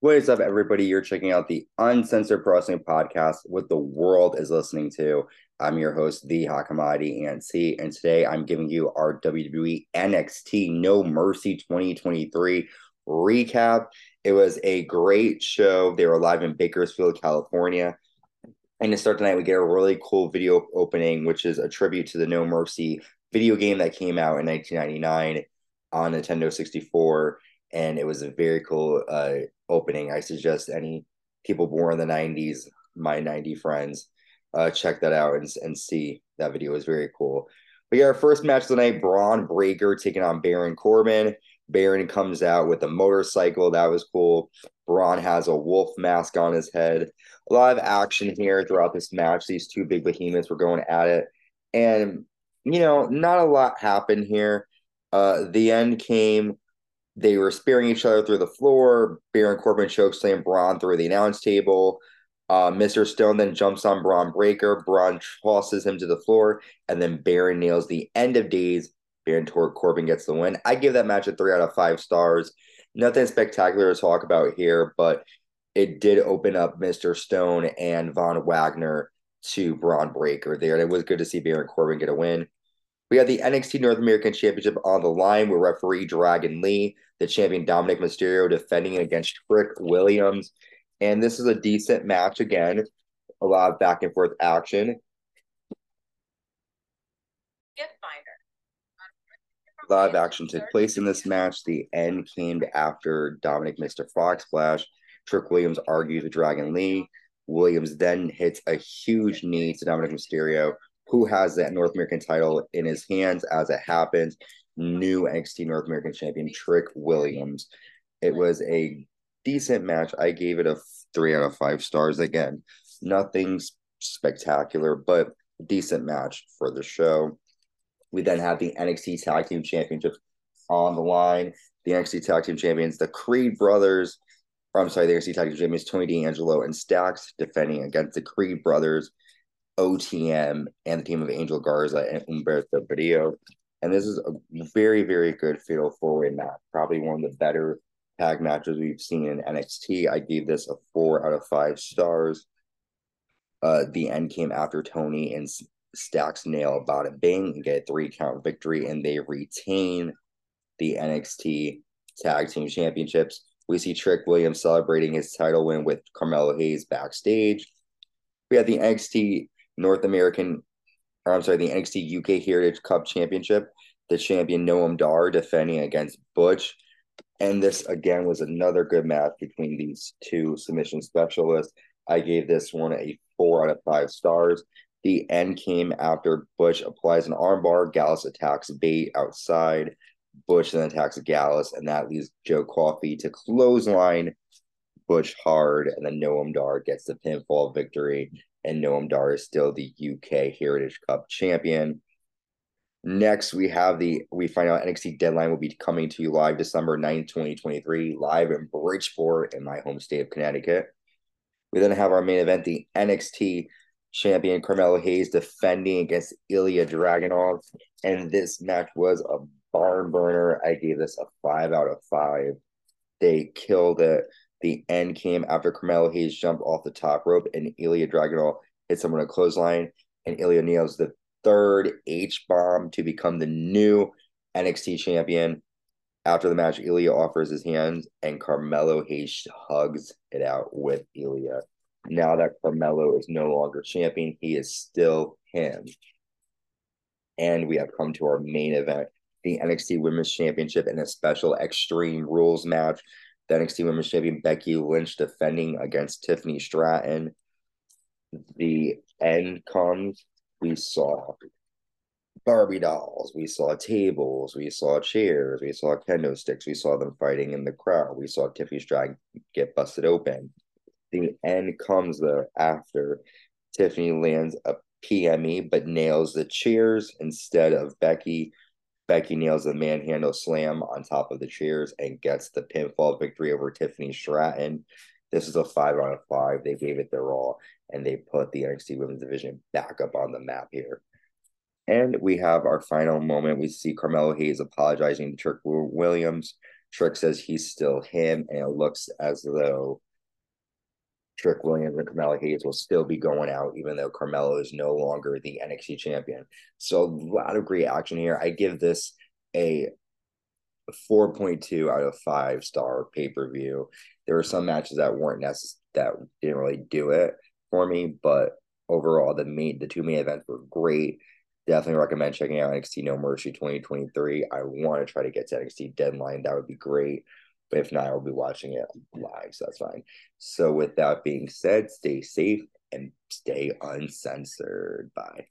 What is up, everybody? You're checking out the Uncensored Pro Wrestling Podcast, what the world is listening to. I'm your host, the Hakamadi NC, and today I'm giving you our WWE NXT No Mercy 2023 recap. It was a great show. They were live in Bakersfield, California. And to start tonight, we get a really cool video opening, which is a tribute to the No Mercy video game that came out in 1999 on Nintendo 64 and it was a very cool uh, opening. I suggest any people born in the '90s, my '90 friends, uh, check that out and and see that video. Was very cool. But yeah, our first match of the night: Bron Breakker taking on Baron Corbin. Baron comes out with a motorcycle. That was cool. Bron has a wolf mask on his head. A lot of action here throughout this match. These two big behemoths were going at it. And, you know, not a lot happened here. Uh, the end came they were spearing each other through the floor. Baron Corbin chokeslam Bron through the announce table. Uh, Mr. Stone then jumps on Bron Breakker. Bron tosses him to the floor, and then Baron nails the end of days. Baron Corbin gets the win. I give that match a three out of five stars. Nothing spectacular to talk about here, but it did open up Mr. Stone and Von Wagner to Bron Breakker there. And it was good to see Baron Corbin get a win. We have the NXT North American Championship on the line with referee Dragon Lee, the champion Dominik Mysterio defending against Trick Williams. And this is a decent match again. A lot of back and forth action. A lot of action took place in this match. The end came after Dominik Mr. Frog Splash. Trick Williams argues with Dragon Lee. Williams then hits a huge knee to Dominik Mysterio, who has that North American title in his hands as it happens. New NXT North American champion Trick Williams. It was a decent match. I gave it a three out of five stars. Again, nothing spectacular, but decent match for the show. We then have the NXT Tag Team Championships on the line. The NXT Tag Team Champions, the Creed Brothers, I'm sorry, the NXT Tag Team Champions, Tony D'Angelo and Stacks, defending against the Creed Brothers. OTM and the team of Angel Garza and Humberto Carrillo. And this is a very, very good fatal four way match. Probably one of the better tag matches we've seen in NXT. I gave this a four out of five stars. Uh, the end came after Tony and Stacks nail it bang and get a three count victory, and they retain the NXT Tag Team Championships. We see Trick Williams celebrating his title win with Carmelo Hayes backstage. We had the NXT North American, or I'm sorry, the NXT UK Heritage Cup Championship. The champion Noam Dar defending against Butch. And this again was another good match between these two submission specialists. I gave this one a four out of five stars. The end came after Butch applies an armbar. Gallus attacks Bate outside. Butch then attacks Gallus, and that leaves Joe Coffey to clothesline Butch hard, and then Noam Dar gets the pinfall victory and Noam Dar is still the UK Heritage Cup champion. Next, we have the we find out NXT Deadline will be coming to you live December 9th, 2023, live in Bridgeport in my home state of Connecticut. We then have our main event, the NXT champion Carmelo Hayes defending against Ilya Dragunov. And this match was a barn burner. I gave this a five out of five. They killed it. The end came after Carmelo Hayes jumped off the top rope and Ilya Dragunov hit someone a clothesline, and Ilya nails the third H bomb to become the new NXT champion. After the match, Ilya offers his hands, and Carmelo Hayes hugs it out with Ilya. Now that Carmelo is no longer champion, he is still him. And we have come to our main event the NXT Women's Championship in a special Extreme Rules match the NXT Women's Champion Becky Lynch defending against Tiffany Stratton. The end comes. We saw Barbie dolls, we saw tables, we saw chairs, we saw kendo sticks, we saw them fighting in the crowd, we saw Tiffany Stratton get busted open. The end comes though after Tiffany lands a PME but nails the chairs instead of Becky Becky nails a manhandle slam on top of the chairs and gets the pinfall victory over Tiffany Stratton. This is a five out of five. They gave it their all and they put the NXT Women's Division back up on the map here. And we have our final moment. We see Carmelo Hayes apologizing to Trick Williams. Trick says he's still him, and it looks as though Trick Williams and Carmelo Hayes will still be going out, even though Carmelo is no longer the NXT champion. So a lot of great action here. I give this a 4.2 out of five star pay per view. There were some matches that weren't necessary that didn't really do it for me, but overall the main the two main events were great. Definitely recommend checking out NXT No Mercy 2023. I want to try to get to NXT Deadline. That would be great. If not, I'll be watching it live, so that's fine. So with that being said, stay safe and stay uncensored. Bye.